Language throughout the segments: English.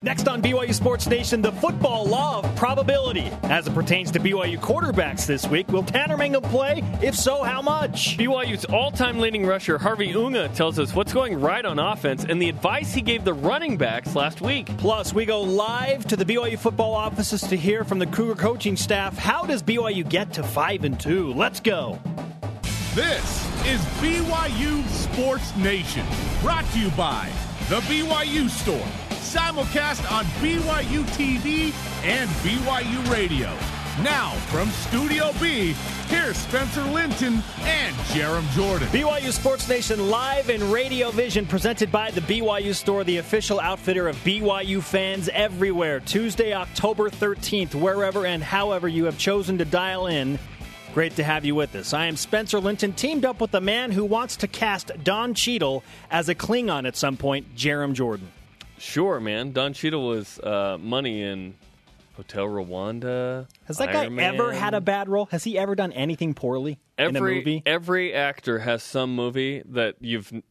Next on BYU Sports Nation, the football law of probability as it pertains to BYU quarterbacks this week. Will Tanner Mangum play? If so, how much? BYU's all time leading rusher, Harvey Unga, tells us what's going right on offense and the advice he gave the running backs last week. Plus, we go live to the BYU football offices to hear from the Cougar coaching staff. How does BYU get to 5 and 2? Let's go. This is BYU Sports Nation, brought to you by The BYU Store simulcast on BYU TV and BYU Radio. Now, from Studio B, here's Spencer Linton and Jarom Jordan. BYU Sports Nation live in Radio Vision, presented by the BYU Store, the official outfitter of BYU fans everywhere. Tuesday, October 13th, wherever and however you have chosen to dial in. Great to have you with us. I am Spencer Linton, teamed up with the man who wants to cast Don Cheadle as a Klingon at some point, Jarom Jordan. Sure, man. Don Cheadle was uh, money in Hotel Rwanda. Has that Iron guy Man. ever had a bad role? Has he ever done anything poorly every, in a movie? Every actor has some movie that you've n-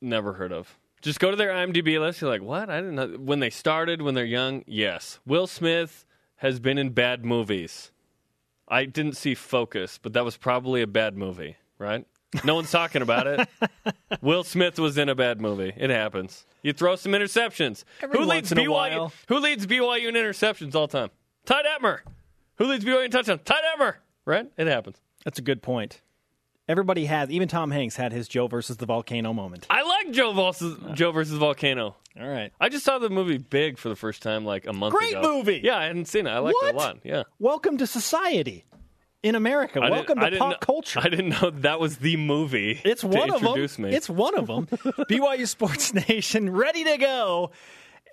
never heard of. Just go to their IMDb list. You're like, what? I didn't know. When they started, when they're young, yes. Will Smith has been in bad movies. I didn't see Focus, but that was probably a bad movie, right? No one's talking about it. Will Smith was in a bad movie. It happens. You throw some interceptions. Every who once leads in a BYU? while. Who leads BYU in interceptions all time? Ty Detmer. Who leads BYU in touchdowns? Ty Detmer. Right? It happens. That's a good point. Everybody has, even Tom Hanks had his Joe versus the volcano moment. I like Joe versus Joe versus Volcano. All right. I just saw the movie Big for the first time like a month Great ago. movie. Yeah, I hadn't seen it. I liked What? it a lot. Yeah. Welcome to society in America. I Welcome to pop know- culture. I didn't know that was the movie. It's one of them. me. It's one of them. BYU Sports Nation ready to go.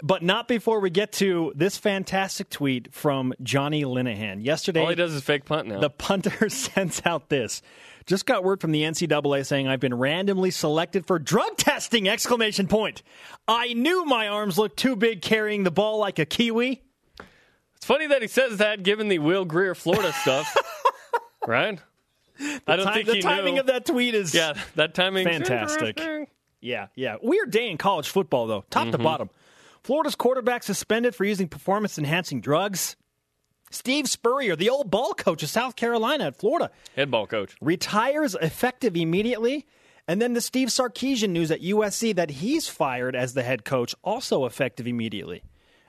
But not before we get to this fantastic tweet from Jonny Linehan. Yesterday, all he does is fake punt now. the punter sends out this. Just got word from the NCAA saying I've been randomly selected for drug testing! Exclamation point. I knew my arms looked too big carrying the ball like a kiwi. It's funny that he says that given the Will Grier Florida stuff. right? I don't Ti- think the he timing knew. of that tweet is Yeah, that timing Fantastic. Yeah, yeah. Weird day in college football, though, top Mm-hmm. to bottom. Florida's quarterback suspended for using performance enhancing drugs. Steve Spurrier, the old ball coach of South Carolina at Florida, Head ball coach. retires effective immediately. And then the Steve Sarkisian news at USC that he's fired as the head coach, also effective immediately.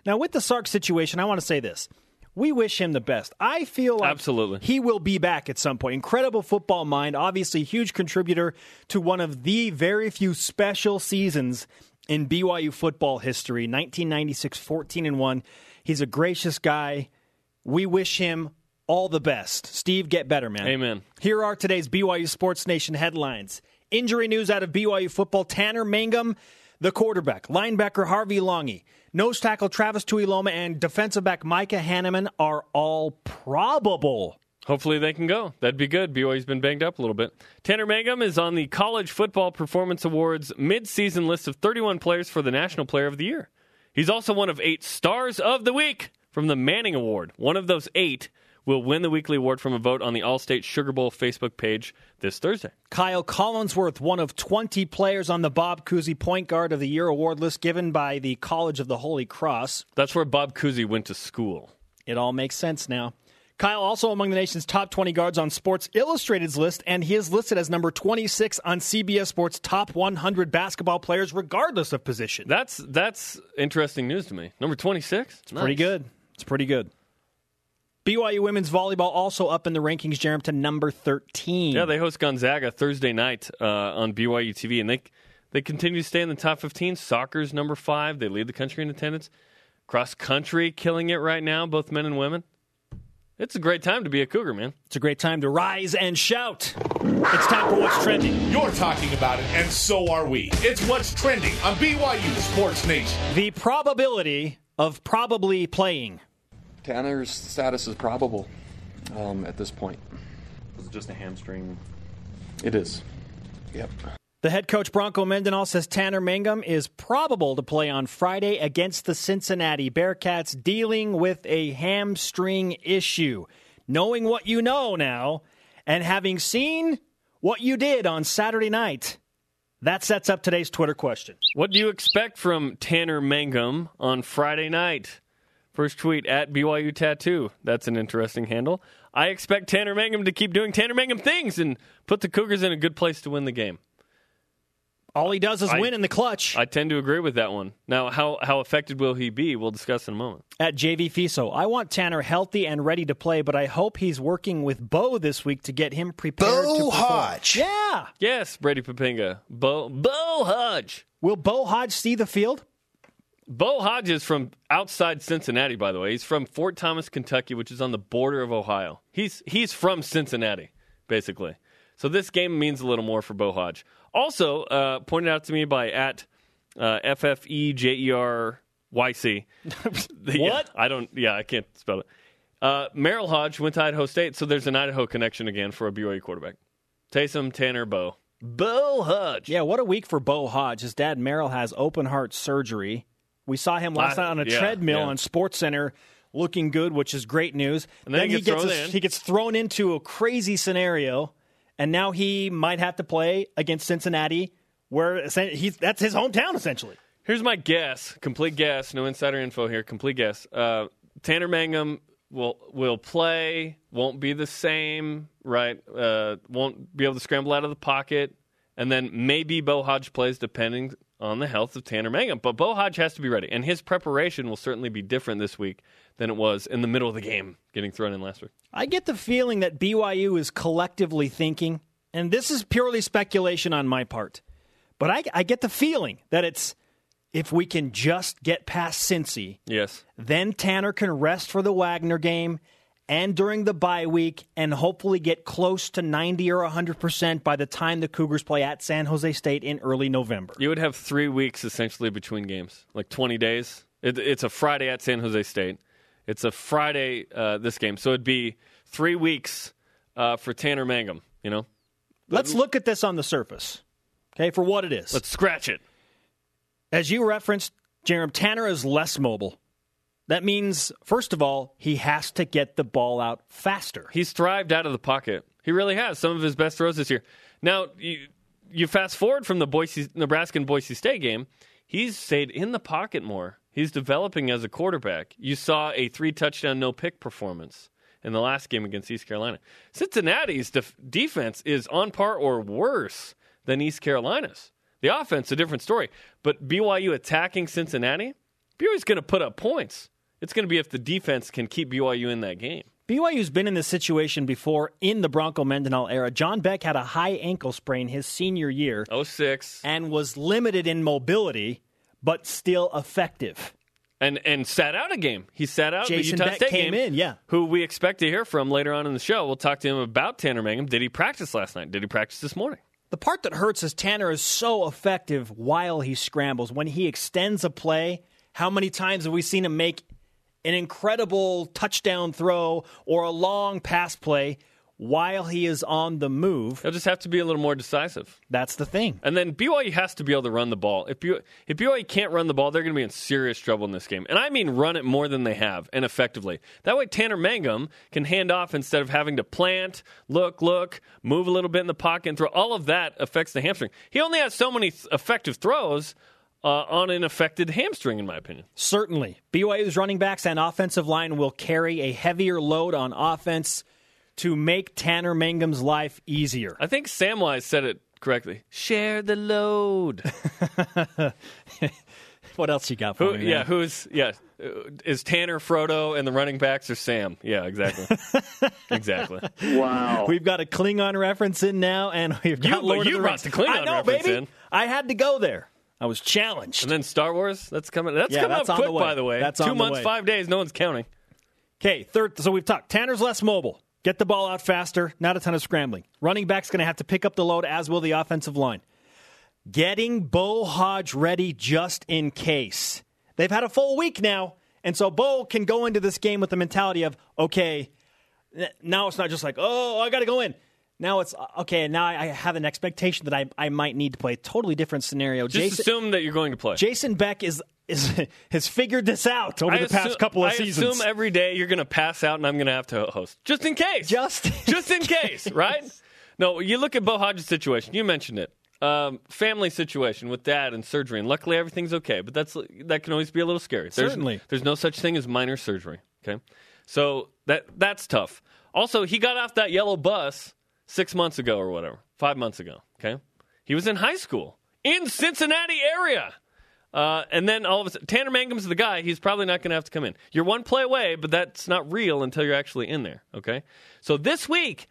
Now, with the Sark situation, I want to say this. We wish him the best. I feel like Absolutely. he will be back at some point. Incredible football mind, obviously huge contributor to one of the very few special seasons in BYU football history. 1996, 14 and 1. He's a gracious guy. We wish him all the best. Steve, get better, man. Amen. Here are today's BYU Sports Nation headlines. Injury news out of BYU football. Tanner Mangum, the quarterback. Linebacker Harvey Langi. Nose tackle Travis Tuiloma and defensive back Micah Hannemann are all probable. Hopefully they can go. That'd be good. BYU's been banged up a little bit. Tanner Mangum is on the College Football Performance Awards mid-season list of 31 players for the National Player of the Year. He's also one of eight Stars of the Week from the Manning Award. One of those eight will win the weekly award from a vote on the All-State Sugar Bowl Facebook page this Thursday. Kyle Collinsworth, one of 20 players on the Bob Cousy Point Guard of the Year award list given by the College of the Holy Cross. That's where Bob Cousy went to school. It all makes sense now. Kyle also among the nation's top 20 guards on Sports Illustrated's list, and he is listed as number 26 on CBS Sports top 100 basketball players, regardless of position. That's that's interesting news to me. Number 26? It's Pretty good. It's pretty good. BYU women's volleyball also up in the rankings, Jarom, to number 13. Yeah, they host Gonzaga Thursday night uh, on BYU TV, and they they continue to stay in the top 15. Soccer's number five. They lead the country in attendance. Cross country, killing it right now, both men and women. It's a great time to be a Cougar, man. It's a great time to rise and shout. It's time for What's Trending. You're talking about it, and so are we. It's what's trending on BYU Sports Nation. The probability of probably playing. Tanner's status is probable um, at this point. Was it just a hamstring? It is. Yep. The head coach Bronco Mendenhall says Tanner Mangum is probable to play on Friday against the Cincinnati Bearcats, dealing with a hamstring issue. Knowing what you know now, and having seen what you did on Saturday night, That sets up today's Twitter question. What do you expect from Tanner Mangum on Friday night? First tweet at BYU Tattoo. That's an interesting handle. I expect Tanner Mangum to keep doing Tanner Mangum things and put the Cougars in a good place to win the game. All he does is I- win in the clutch. I tend to agree with that one. Now, how, how effective will he be? We'll discuss in a moment. At JV Fiso, I want Tanner healthy and ready to play, but I hope he's working with Beau this week to get him prepared Beau to perform. Hoge. Yeah. Yes, Brady Papinga. Beau, Beau Hoge. Will Beau Hoge see the field? Beau Hoge is from outside Cincinnati, by the way. He's from Fort Thomas, Kentucky, which is on the border of Ohio. He's he's from Cincinnati, basically. So this game means a little more for Beau Hoge. Also, uh, pointed out to me by at uh, FFEJERYC. What? I don't. Yeah, I can't spell it. Uh, Merril Hoge went to Idaho State, so there's an Idaho connection again for a BYU quarterback. Taysom Tanner Beau. Beau Hoge. Yeah, what a week for Beau Hoge. His dad Merril has open heart surgery. We saw him last night on a yeah, treadmill yeah. on Sports Center looking good, which is great news. And then he gets thrown his- in. he gets thrown into a crazy scenario, and now he might have to play against Cincinnati, where he's that's his hometown essentially. Here's my guess, complete guess, no insider info here, complete guess. Uh, Tanner Mangum will will play, won't be the same, right? Uh, won't be able to scramble out of the pocket, and then maybe Beau Hoge plays depending on the health of Tanner Mangum. But Beau Hoge has to be ready, and his preparation will certainly be different this week than it was in the middle of the game getting thrown in last week. I get the feeling that BYU is collectively thinking, and this is purely speculation on my part, but I, I get the feeling that it's if we can just get past Cincy, Yes. then Tanner can rest for the Wagner game and during the bye week and hopefully get close to 90 or 100% by the time the Cougars play at San Jose State in early November. You would have three weeks essentially between games, like 20 days. It, it's a Friday at San Jose State. It's a Friday uh, this game, so it'd be three weeks uh, for Tanner Mangum. You know, Let's look at this on the surface, okay, for what it is. let's scratch it. As you referenced, Jarom, Tanner is less mobile. That means, first of all, he has to get the ball out faster. He's thrived out of the pocket. He really has some of his best throws this year. Now you you fast forward from the Boise Nebraska and Boise State game. He's stayed in the pocket more. He's developing as a quarterback. You saw a three touchdown no pick performance in the last game against East Carolina. Cincinnati's def- defense is on par or worse than East Carolina's. The offense a different story, but BYU attacking Cincinnati, BYU's going to put up points. It's going to be if the defense can keep BYU in that game. BYU's been in this situation before in the Bronco Mendenhall era. John Beck had a high ankle sprain his senior year 06. and was limited in mobility, but still effective. and and sat out a game. He sat out Jason the Utah Beck State came game. in, yeah. Who we expect to hear from later on in the show. We'll talk to him about Tanner Mangum. Did he practice last night? Did he practice this morning? The part that hurts is Tanner is so effective while he scrambles. When he extends a play, how many times have we seen him make an incredible touchdown throw or a long pass play while he is on the move? He'll just have to be a little more decisive. That's the thing. And then BYU has to be able to run the ball. If BYU, if BYU can't run the ball, they're going to be in serious trouble in this game. And I mean run it more than they have and effectively. That way, Tanner Mangum can hand off instead of having to plant, look, look, move a little bit in the pocket, and throw. All of that affects the hamstring. He only has so many effective throws uh, on an affected hamstring, in my opinion. Certainly. BYU's running backs and offensive line will carry a heavier load on offense to make Tanner Mangum's life easier. I think Samwise said it correctly. Share the load. What else you got for Who, me? man? yeah, who's yeah? Is Tanner Frodo and the running backs or Sam? Yeah, exactly, exactly. Wow, we've got a Klingon reference in now, and we've got You- Lord you of the brought Rings. the Klingon I know, reference baby. in. I had to go there. I was challenged. And then Star Wars. That's coming. That's Yeah, coming that's up quick, the by the way. That's Two on the months, five days. No one's counting. Okay, third. So we've talked. Tanner's less mobile. Get the ball out faster. Not a ton of scrambling. Running back's going to have to pick up the load, as will the offensive line. Getting Beau Hoge ready just in case. They've had a full week now, and so Beau can go into this game with the mentality of, okay, now it's not just like, oh, I got to go in. Now it's okay. Now I have an expectation that I, I might need to play a totally different scenario. Just Jason, assume that you're going to play. Jason Beck is is has figured this out over I the past couple of I seasons. I assume every day you're going to pass out and I'm going to have to host, just in case. Just- just in case, right? No, you look at Beau Hoge's situation. You mentioned it. um, family situation with dad and surgery, and luckily everything's okay. But that's that can always be a little scary. There's, Certainly. there's no such thing as minor surgery. Okay, so that that's tough. Also, he got off that yellow bus six months ago or whatever, five months ago. Okay, he was in high school in Cincinnati area. Uh, and then all of a sudden, Tanner Mangum's the guy. He's probably not going to have to come in. You're one play away, but that's not real until you're actually in there. Okay. So this week,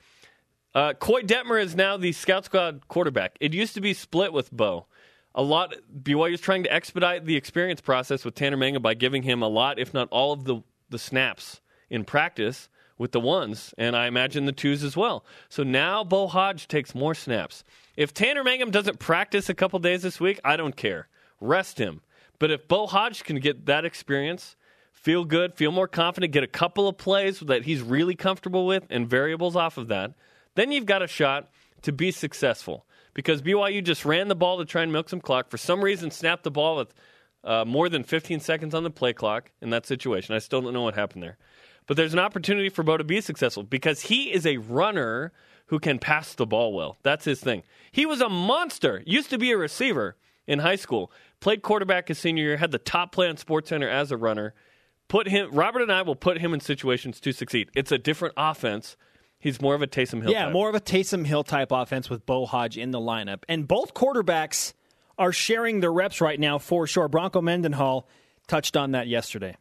uh, Koy Detmer is now the scout squad quarterback. It used to be split with Beau. A lot. BYU is trying to expedite the experience process with Tanner Mangum by giving him a lot, if not all, of the the snaps in practice with the ones, and I imagine the twos as well. So now Beau Hoge takes more snaps. If Tanner Mangum doesn't practice a couple days this week, I don't care. Rest him. But if Beau Hoge can get that experience, feel good, feel more confident, get a couple of plays that he's really comfortable with and variables off of that, then you've got a shot to be successful. Because BYU just ran the ball to try and milk some clock. For some reason, snapped the ball with uh, more than 15 seconds on the play clock in that situation. I still don't know what happened there. But there's an opportunity for Beau to be successful because he is a runner who can pass the ball well. That's his thing. He was a monster. Used to be a receiver in high school. Played quarterback his senior year. Had the top play on SportsCenter as a runner. Put him. Robert and I will put him in situations to succeed. It's a different offense. He's more of a Taysom Hill. Yeah, type. more of a Taysom Hill type offense with Beau Hoge in the lineup. And both quarterbacks are sharing their reps right now for sure. Bronco Mendenhall touched on that yesterday.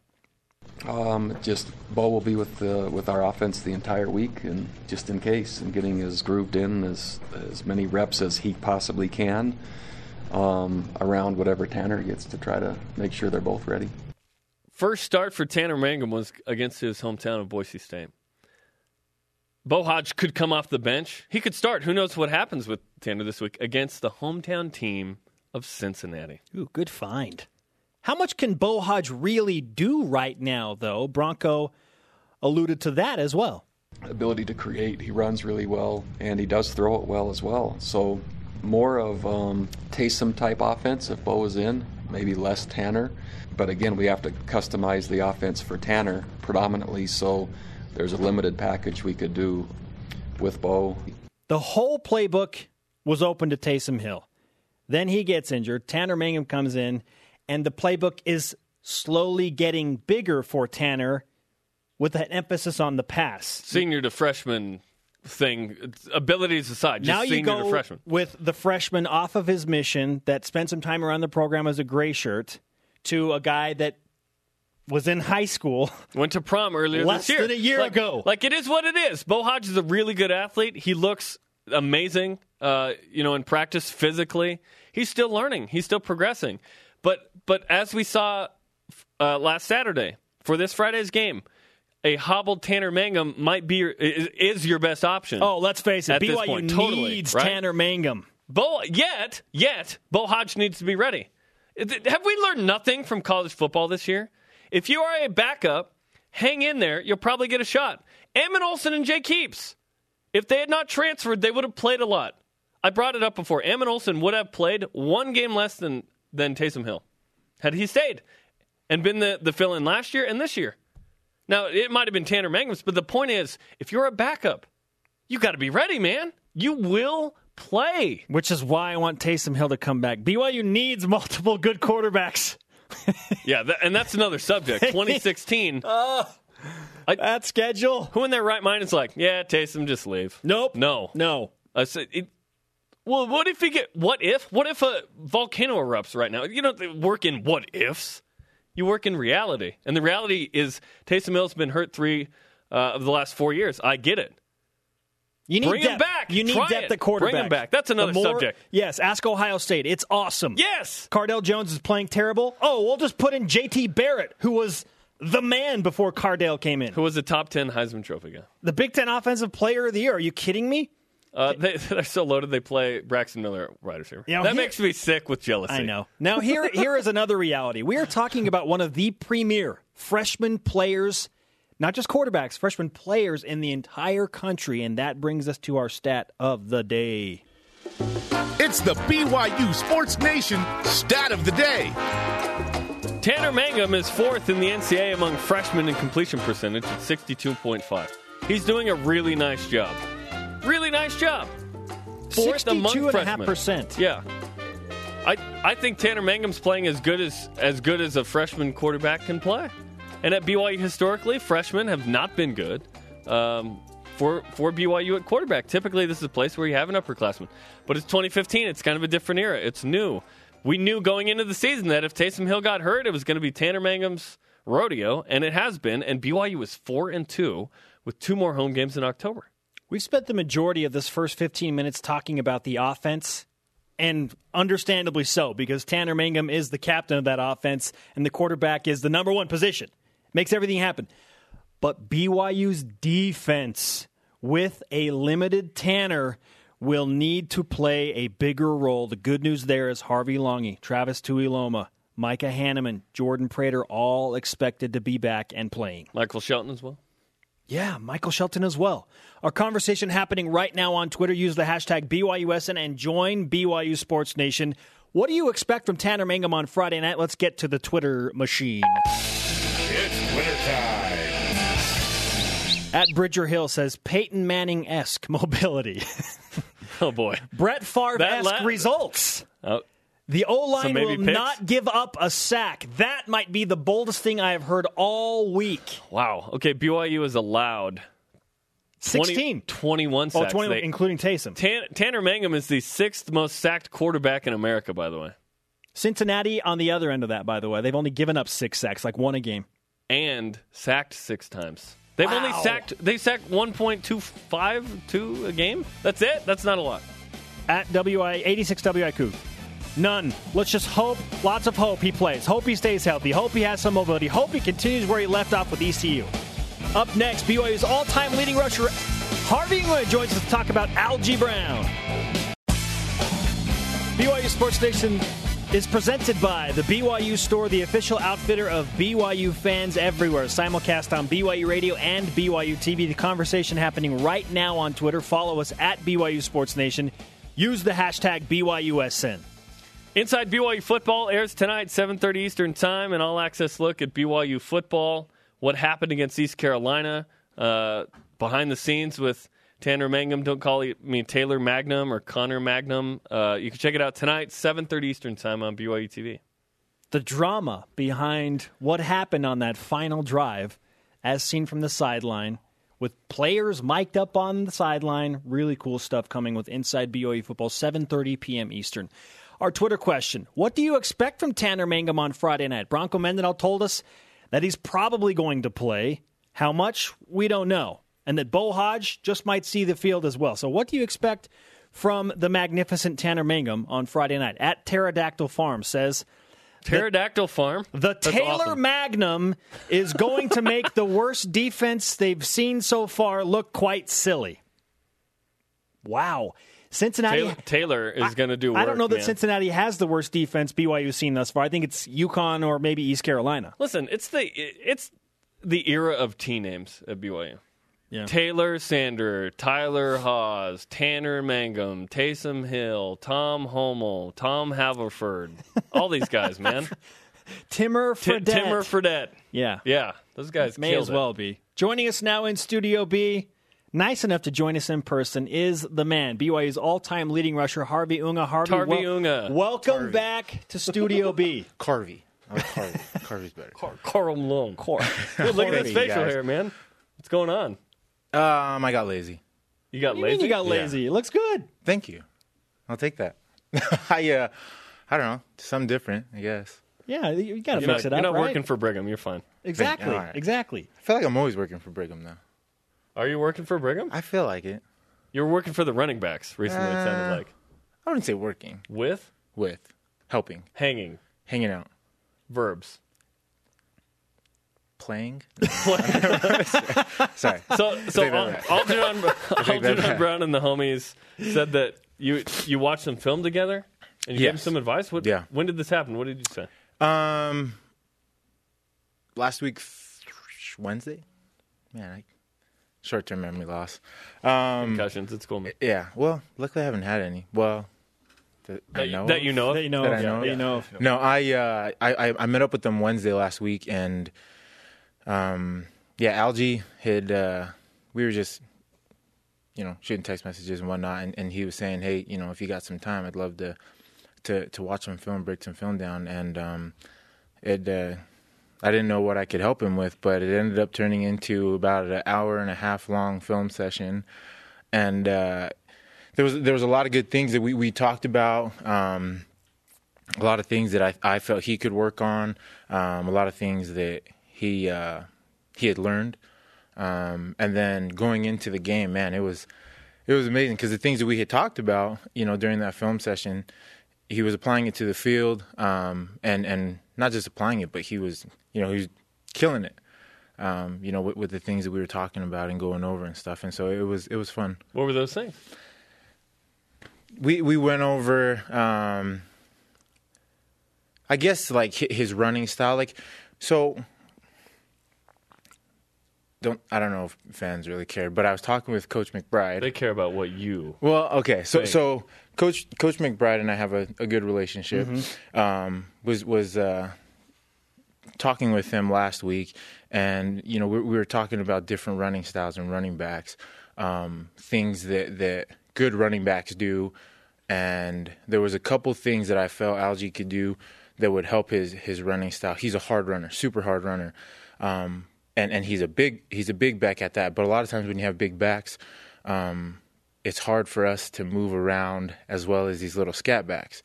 Um, just Beau will be with the, with our offense the entire week, and just in case, and getting as grooved in as as many reps as he possibly can um, around whatever Tanner gets to try to make sure they're both ready. First start for Tanner Mangum was against his hometown of Boise State. Beau Hoge could come off the bench. He could start. Who knows what happens with Tanner this week against the hometown team of Cincinnati. Ooh, good find. How much can Beau Hoge really do right now, though? Bronco alluded to that as well. Ability to create, he runs really well, and he does throw it well as well. So more of um, Taysom type offense if Beau is in, maybe less Tanner. But again, we have to customize the offense for Tanner predominantly. So there's a limited package we could do with Beau. The whole playbook was open to Taysom Hill. Then he gets injured. Tanner Mangum comes in, and the playbook is slowly getting bigger for Tanner with an emphasis on the pass. Senior to freshman thing, abilities aside, just now senior you go to freshman. with the freshman off of his mission that spent some time around the program as a gray shirt to a guy that was in high school. Went to prom earlier Less this year. than a year Like- ago. Like it is what it is. Beau Hoge is a really good athlete. He looks amazing. Uh, you know, in practice physically, he's still learning. He's still progressing. But but as we saw uh, last Saturday for this Friday's game, a hobbled Tanner Mangum might be your, is, is your best option. Oh, let's face it, BYU point, totally, needs right? Tanner Mangum. Beau yet yet Beau Hoge needs to be ready. Have we learned nothing from college football this year? If you are a backup, hang in there. You'll probably get a shot. Ammon Olsen and Jay Keeps, if they had not transferred, they would have played a lot. I brought it up before. Ammon Olsen would have played one game less than than Taysom Hill had he stayed and been the, the fill in last year and this year. Now it might have been Tanner Mangums, but the point is, if you're a backup, you got to be ready, man. You will play. Which is why I want Taysom Hill to come back. BYU needs multiple good quarterbacks. Yeah, th- and that's another subject. 2016. Ah, that schedule. Who in their right mind is like, yeah, Taysom, just leave? Nope. No. No. I said, it, well, what if you get, what if? What if a volcano erupts right now? You don't work in what ifs. You work in reality. And the reality is Taysom Hill's been hurt three uh, of the last four years. I get it. You need Bring him back. You need Try depth it. at quarterback. Bring him back. That's another more- subject. Yes, ask Ohio State. It's awesome. Yes. Cardale Jones is playing terrible. Oh, we'll just put in JT Barrett, who was the man before Cardale came in. Who was the top 10 Heisman Trophy guy? The Big Ten Offensive Player of the Year. Are you kidding me? Uh, they, they're so loaded they play Braxton Miller at wide receiver. Yeah, that here- makes me sick with jealousy. I know. Now here here is another reality. We are talking about one of the premier freshman players, not just quarterbacks, freshman players in the entire country, and that brings us to our stat of the day. It's the BYU Sports Nation stat of the day. Tanner Mangum is fourth in the NCAA among freshmen in completion percentage at 62.5. He's doing a really nice job. Really nice job. fourth among 62.5%. Yeah. I I think Tanner Mangum's playing as good as as good as a freshman quarterback can play. And at BYU historically, freshmen have not been good. Um, for for BYU at quarterback. Typically, this is a place where you have an upperclassman. But it's 2015. It's kind of a different era. It's new. We knew going into the season that if Taysom Hill got hurt, it was going to be Tanner Mangum's rodeo, and it has been. And BYU was four and two with two more home games in October. We've spent the majority of this first 15 minutes talking about the offense, and understandably so, because Tanner Mangum is the captain of that offense, and the quarterback is the number one position. Makes everything happen. But BYU's defense, with a limited Tanner, will need to play a bigger role. The good news there is Harvey Langi, Travis Tuiloma, Micah Hannemann, Jordan Prater, all expected to be back and playing. Michael Shelton as well. Yeah, Michael Shelton as well. Our conversation happening right now on Twitter. Use the hashtag BYUSN and join BYU Sports Nation. What do you expect from Tanner Mangum on Friday night? Let's get to the Twitter machine. It's winter time. At Bridger Hill says Peyton Manning esque mobility. Oh boy. Brett Favre esque That la- results. Oh, The O line will picks? not give up a sack. That might be the boldest thing I have heard all week. wow. Okay, BYU is allowed 20 16. 21 Oh, sacks. 20, They- including Taysom. Tan- Tanner Mangum is the sixth most sacked quarterback in America, by the way, Cincinnati on the other end of that, by the way. They've only given up six sacks, like one a game. and sacked six times. They've only sacked they sacked 1.25 two a game. That's it. That's not a lot. at WI 86 WI WIQ. None. Let's just hope, lots of hope he plays. Hope he stays healthy. Hope he has some mobility. Hope he continues where he left off with ECU. Up next, BYU's all time leading rusher, Harvey Unga, joins us to talk about Algie Brown. BYU Sports Nation is presented by the BYU Store, the official outfitter of BYU fans everywhere. Simulcast on BYU Radio and BYU TV. The conversation happening right now on Twitter. Follow us at BYU Sports Nation. Use the hashtag BYUSN. Inside BYU football airs tonight, 7:30 Eastern Time, an all-access look at BYU football. What happened against East Carolina? Uh, behind the scenes with Tanner Mangum. Don't call me Taylor Magnum or Connor Magnum. Uh, you can check it out tonight, 7:30 Eastern Time on BYU TV. the drama behind what happened on that final drive, as seen from the sideline, with players mic'd up on the sideline. Really cool stuff coming with Inside BYU Football, 7:30 p.m. Eastern. Our Twitter question: What do you expect from Tanner Mangum on Friday night? Bronco Mendenhall told us that he's probably going to play. How much we don't know, and that Beau Hoge just might see the field as well. So, what do you expect from the magnificent Tanner Mangum on Friday night? At Pterodactyl Farm says. Pterodactyl Farm. The That's Taylor awesome. Magnum is going to make the worst defense they've seen so far look quite silly. Wow. Cincinnati. Taylor, Taylor is going to do. I don't know that man. Cincinnati has the worst defense BYU's seen thus far. I think it's UConn or maybe East Carolina. Listen, it's the it's the era of T names at BYU. Yeah. Taylor Sander, Tyler Haws, Tanner Mangum, Taysom Hill, Tom Holmoe, Tom Haverford, all these guys, man. Timmer Ti- Fredette. Timmer Fredette. yeah. Yeah, those guys May as it. well be. Joining us now in Studio B, nice enough to join us in person, is the man, BYU's all time leading rusher, Harvey Unga. Harvey, Harvey Unga. Welcome back to Studio B. Carvey. I like Carvey. Carvey's better. Carl Malone. Cor- Dude, look at this facial hair, man. What's going on? Um, I got lazy. You got What do you lazy. mean you got lazy? It looks good. Thank you. I'll take that. I uh, I don't know, something different, I guess. Yeah, you got to You're mix not, it up. you're not right? working for Brigham. You're fine. exactly, All right. exactly. I feel like I'm always working for Brigham though. Are you working for Brigham? I feel like it. You were working for the running backs recently. it sounded Uh, like I wouldn't say working with with, helping, hanging hanging out, verbs. playing. Sorry. So, so take that Al- back. Algernon, Algernon back. Brown and the homies said that you you watched them film together and you gave them Yes. some advice. What, Yeah. When did this happen? What did you say? Um, last week th- Wednesday. Man, I, short-term memory loss. Um, Concussions. It's cool. man. yeah. Well, luckily I haven't had any. Well, that, That, you, know that you know of. That you know, That of, I know that you know. of. No, I, uh, I I I met up with them Wednesday last week, and um, yeah, Algie had uh, we were just you know, shooting text messages and whatnot. And, and he was saying, hey, you know, if you got some time, I'd love to to to watch some film, break some film down. And um, it, uh, I didn't know what I could help him with, but it ended up turning into about an hour and a half long film session. And uh, there was there was a lot of good things that we we talked about. Um, a lot of things that I I felt he could work on. Um, a lot of things that he uh, he had learned. Um, and then going into the game, man, it was it was amazing because the things that we had talked about, you know, during that film session, he was applying it to the field, um, and and not just applying it, but he was, you know, he was killing it. Um, you know, with, with, the things that we were talking about and going over and stuff, and so it was it was fun. What were those things? We we went over, um, I guess, like his running style, like so don't I don't know if fans really care, but I was talking with Coach McBride. They care about what you. Well, okay, so think. so Coach Coach McBride and I have a, a good relationship. Mm-hmm. Um, was was uh, talking with him last week, and you know we, we, were talking about different running styles and running backs, um, things that that good running backs do, and there was a couple things that I felt Algie could do that would help his his running style. He's a hard runner, super hard runner. Um, and and he's a big he's a big back at that. But a lot of times when you have big backs, um, it's hard for us to move around as well as these little scat backs.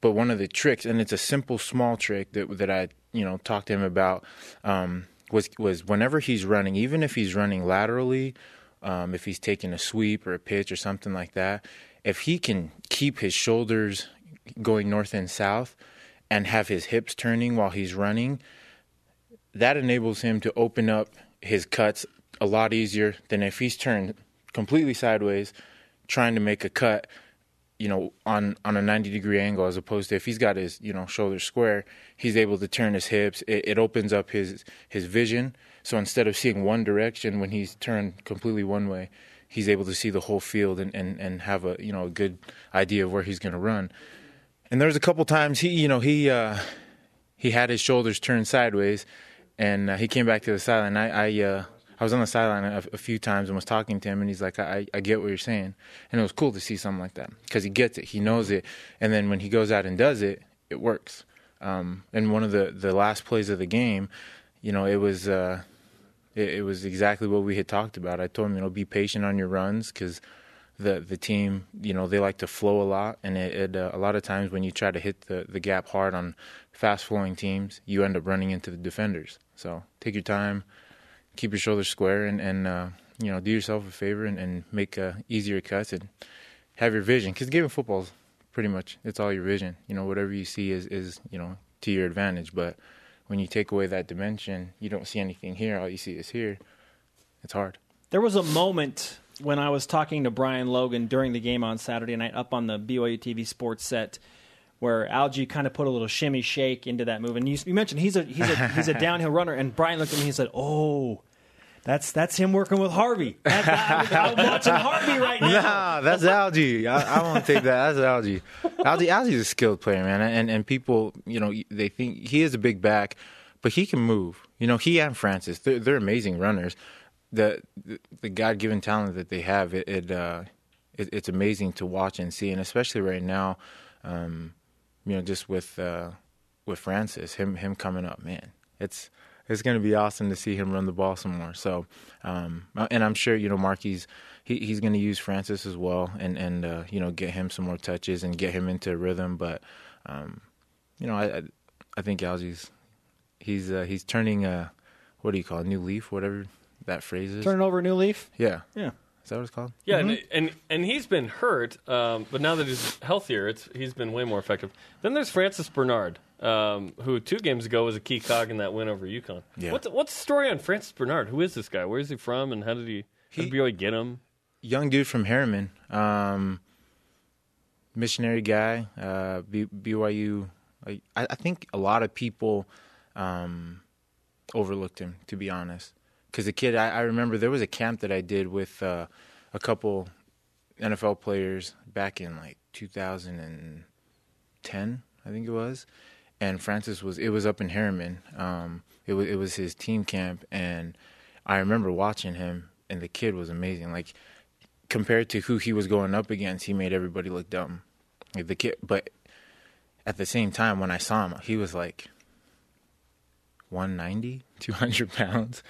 But one of the tricks, and it's a simple small trick that that I you know talked to him about, um, was was whenever he's running, even if he's running laterally, um, if he's taking a sweep or a pitch or something like that, if he can keep his shoulders going north and south and have his hips turning while he's running that enables him to open up his cuts a lot easier than if he's turned completely sideways trying to make a cut you know on on a 90 degree angle as opposed to if he's got his you know shoulders square he's able to turn his hips. It, it opens up his his vision. So instead of seeing one direction when he's turned completely one way he's able to see the whole field and and, and have a you know a good idea of where he's going to run. And there's a couple times he you know he uh he had his shoulders turned sideways and uh, he came back to the sideline. I I, uh, I was on the sideline a, a, few times and was talking to him, and he's like, I, I get what you're saying, and it was cool to see something like that because he gets it, he knows it, and then when he goes out and does it, it works. Um, and one of the the last plays of the game, you know, it was. Uh, it, it was exactly what we had talked about. I told him, you know, be patient on your runs because the the team, you know, they like to flow a lot, and it, it uh, a lot of times when you try to hit the the gap hard on fast flowing teams, you end up running into the defenders. So take your time, keep your shoulders square, and and uh, you know do yourself a favor and, and make uh, easier cuts and have your vision. Because of football is pretty much it's all your vision. You know whatever you see is is you know to your advantage. But when you take away that dimension, you don't see anything here. All you see is here. It's hard. There was a moment when I was talking to Brian Logan during the game on Saturday night up on the BYU TV sports set where Algie kind of put a little shimmy shake into that move. And you, you mentioned he's a he's a he's a downhill runner, and Brian looked at me and he said, "Oh." That's that's him working with Harvey. That, that, I'm watching Harvey right now. Nah, that's Algie. I, I won't take that. That's Algie. Algie. Algie's a skilled player, man. And and people, you know, they think he is a big back, but he can move. You know, he and Francis, they're, they're amazing runners. The the, the God given talent that they have, it, it, uh, it, it's amazing to watch and see, and especially right now. Um, you know, just with uh, with Francis, him him coming up, man, it's it's going to be awesome to see him run the ball some more. So, um, and I'm sure you know Marky's he, he's going to use Francis as well, and and uh, you know get him some more touches and get him into a rhythm. But um, you know, I I think Algie's he's uh, he's turning a what do you call it, a new leaf, whatever that phrase is. Turning over a new leaf. Yeah, yeah. Is that what it's called? Yeah, mm-hmm. and, and and he's been hurt, um, but now that he's healthier, it's he's been way more effective. Then there's Francis Bernard, um, who two games ago was a key cog in that win over UConn. Yeah. What's what's the story on Francis Bernard? Who is this guy? Where is he from? And how did he? How did BYU get him? Young dude from Herriman, um, missionary guy. Uh, B- BYU. I, I, think a lot of people um, overlooked him, to be honest because the kid, I, I, remember there was a camp that I did with uh, a couple NFL players back in like 2010, I think it was. And Francis was, it was up in Herriman. Um, it was, it was his team camp, and I remember watching him, and the kid was amazing. Like, compared to who he was going up against, he made everybody look dumb. Like the kid, but at the same time, when I saw him, he was like 190, 200 pounds.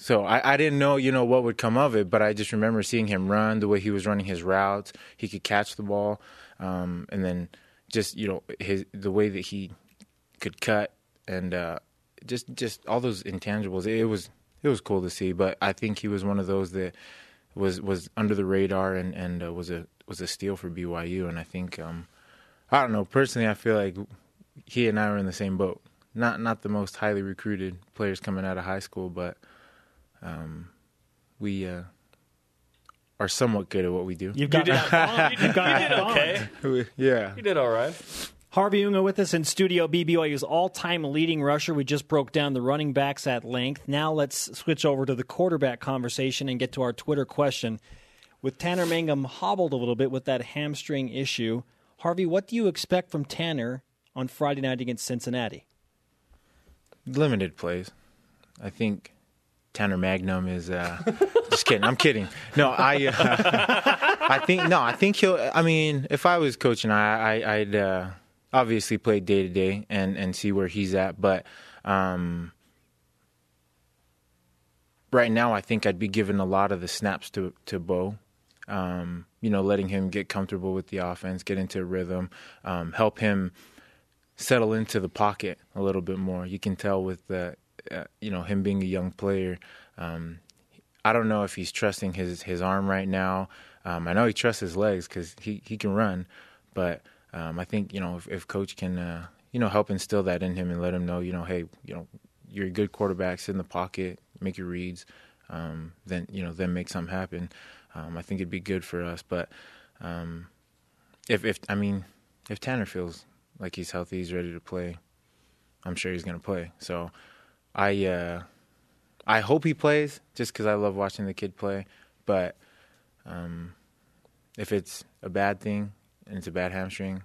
So I, I didn't know, you know, what would come of it, but I just remember seeing him run, the way he was running his routes. He could catch the ball, um, and then just you know his the way that he could cut and uh, just just all those intangibles. It was it was cool to see, but I think he was one of those that was was under the radar and and uh, was a was a steal for BYU. And I think um, I don't know personally, I feel like he and I were in the same boat. Not not the most highly recruited players coming out of high school, but um, we uh, are somewhat good at what we do. You've got that you did, got you did that okay. yeah. You did all right. Harvey Unga with us in studio, BBYU's all-time leading rusher. We just broke down the running backs at length. Now let's switch over to the quarterback conversation and get to our Twitter question. With Tanner Mangum hobbled a little bit with that hamstring issue, Harvey, what do you expect from Tanner on Friday night against Cincinnati? Limited plays. I think Tanner Magnum is uh, just kidding. I'm kidding. No, I uh, I think no, I think he'll. I mean, if I was coaching, I, I would uh, obviously play day to day and and see where he's at. But um, right now, I think I'd be giving a lot of the snaps to to Beau. Um, you know, letting him get comfortable with the offense, get into rhythm, um, help him settle into the pocket a little bit more. You can tell with the, uh, you know, him being a young player. Um, I don't know if he's trusting his his arm right now. Um, I know he trusts his legs because he he can run, but um, I think you know if, if coach can uh, you know help instill that in him and let him know you know hey you know you're a good quarterback, sit in the pocket, make your reads, um, then you know then make something happen. Um, I think it'd be good for us. But um, if if I mean if Tanner feels like he's healthy, he's ready to play, I'm sure he's gonna play. So I uh, I hope he plays just because I love watching the kid play. But um, if it's a bad thing and it's a bad hamstring,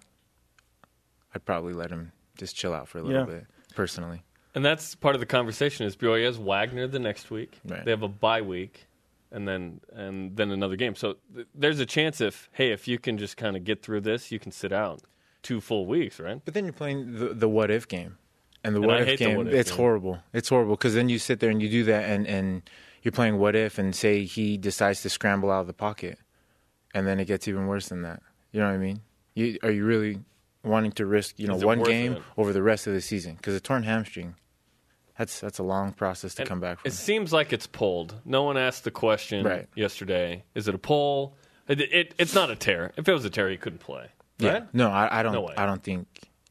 I'd probably let him just chill out for a little Yeah. bit personally. And that's part of the conversation. Is BYU has Wagner the next week. Right. They have a bye week, and then and then another game. So th- there's a chance if hey, if you can just kind of get through this, you can sit out two full weeks, right? But then you're playing the, the what if game, and the And what I if game. what if it's game. horrible. It's horrible because then you sit there and you do that, and and you're playing what if, and say he decides to scramble out of the pocket, and then it gets even worse than that. You know what I mean? You are you really wanting to risk you know one game it? over the rest of the season? Because a torn hamstring, that's that's a long process to And come back from. It seems like it's pulled. No one asked the question Right. yesterday. Is it a pull? It, it, it's not a tear. If it was a tear, he couldn't play. Yeah. No, I, I don't. No. I don't think.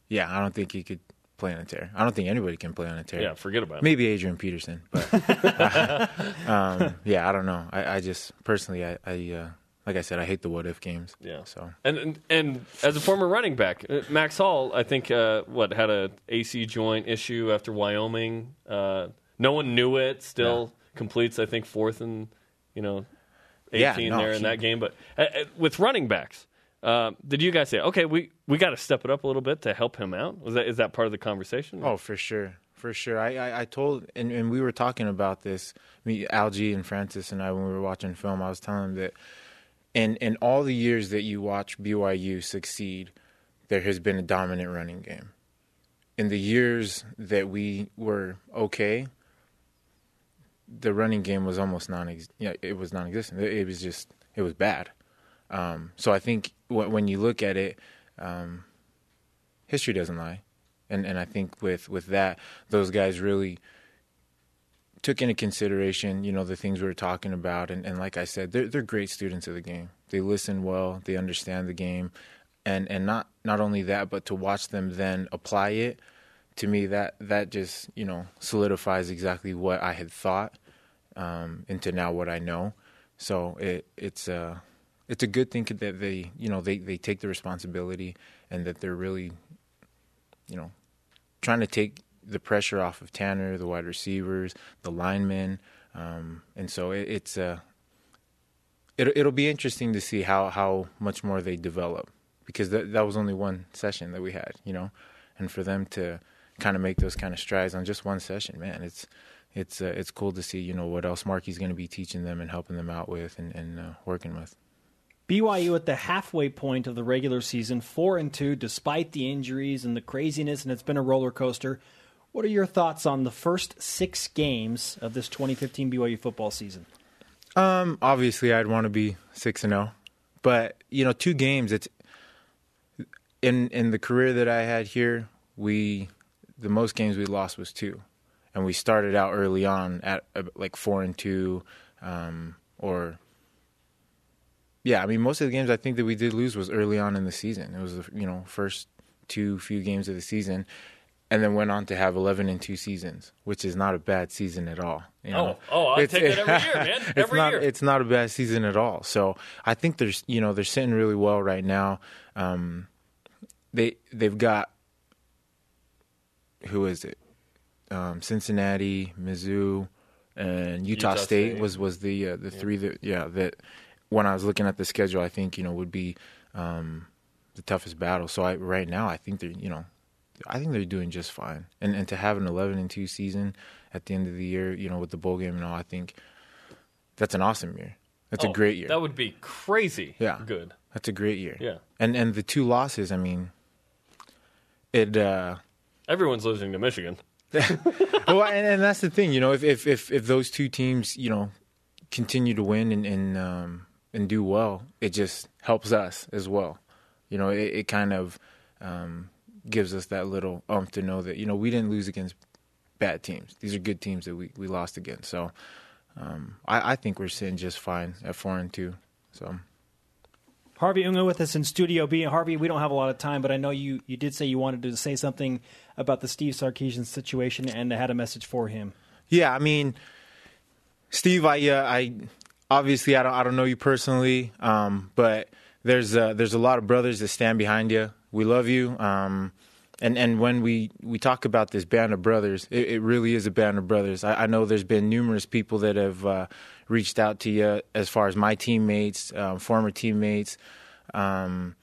Yeah, I don't think he could play on a tear. I don't think anybody can play on a tear. Yeah, forget about it. Maybe Adrian Peterson, but um, yeah, I don't know. I, I just personally, I, I uh, like I said, I hate the what if games. Yeah. So And, and and as a former running back, uh, Max Hall, I think, uh, what had a AC joint issue after Wyoming. Uh, no one knew it. Still completes, I think, fourth and you know, Yeah, eighteen no, there in he- that game. But uh, uh, with running backs, uh, did you guys say, okay, we we got to step it up a little bit to help him out? Was that is that part of the conversation? oh, for sure, for sure. I I, I told and, and we were talking about this. Me, Algie, and Francis and I when we were watching film. I was telling them that in in all the years that you watch BYU succeed, there has been a dominant running game. In the years that we were okay, the running game was almost non it was non-existent. It was just it was bad. Um, so I think wh- when you look at it, um, history doesn't lie, and and I think with with that, those guys really took into consideration, you know, the things we were talking about, and, and like I said, they're they're great students of the game. They listen well, they understand the game, and and not not only that, but to watch them then apply it, to me that that just you know solidifies exactly what I had thought um, into now what I know. So it it's uh it's a good thing that they you know they they take the responsibility and that they're really you know trying to take the pressure off of Tanner, the wide receivers, the linemen, um, and so it, it's uh, it, it'll be interesting to see how how much more they develop because that that was only one session that we had, you know, and for them to kind of make those kind of strides on just one session, man, it's it's uh, it's cool to see you know what else Marky's going to be teaching them and helping them out with and, and uh, working with. BYU at the halfway point of the regular season, four and two, despite the injuries and the craziness, and it's been a roller coaster. What are your thoughts on the first six games of this 2015 BYU football season? Um, obviously, I'd want to be six and zero, but you know, two games. It's in in the career that I had here. We the most games we lost was two, and we started out early on at uh, like four and two, um, or yeah. I mean, most of the games I think that we did lose was early on in the season. It was the you know first two few games of the season, and then went on to have 11 and 2 seasons, which is not a bad season at all. You know? Oh, oh, I take it every year, man. Every it's not, year. It's not a bad season at all. So I think there's, you know, they're sitting really well right now. Um, they they've got who is it? Um, Cincinnati, Mizzou, and Utah, Utah State, State. was was the uh, the three that yeah that when I was looking at the schedule, I think you know would be um, the toughest battle. So I, right now, I think they're you know I think they're doing just fine. And and to have an 11 and 2 season at the end of the year, you know, with the bowl game and all, I think that's an awesome year. That's Oh, a great year. That would be crazy. Yeah. Good. that's a great year. Yeah. And and the two losses, I mean, it. uh Everyone's losing to Michigan. well, and, and that's the thing, you know, if, if if if those two teams, you know, continue to win and and um, and do well, it just helps us as well. You know, it, it kind of um, gives us that little umph to know that you know we didn't lose against bad teams. These are good teams that we we lost against. So um, I, I think we're sitting just fine at four and two. So. Harvey Unga with us in Studio B. Harvey, we don't have a lot of time, but I know you, you did say you wanted to say something about the Steve Sarkisian situation and I had a message for him. Yeah, I mean, Steve, I uh, I obviously I don't I don't know you personally, um, but there's uh, there's a lot of brothers that stand behind you. We love you, um, and and when we we talk about this band of brothers, it, it really is a band of brothers. I, I know there's been numerous people that have uh, reached out to you as far as my teammates, um, former teammates. Um,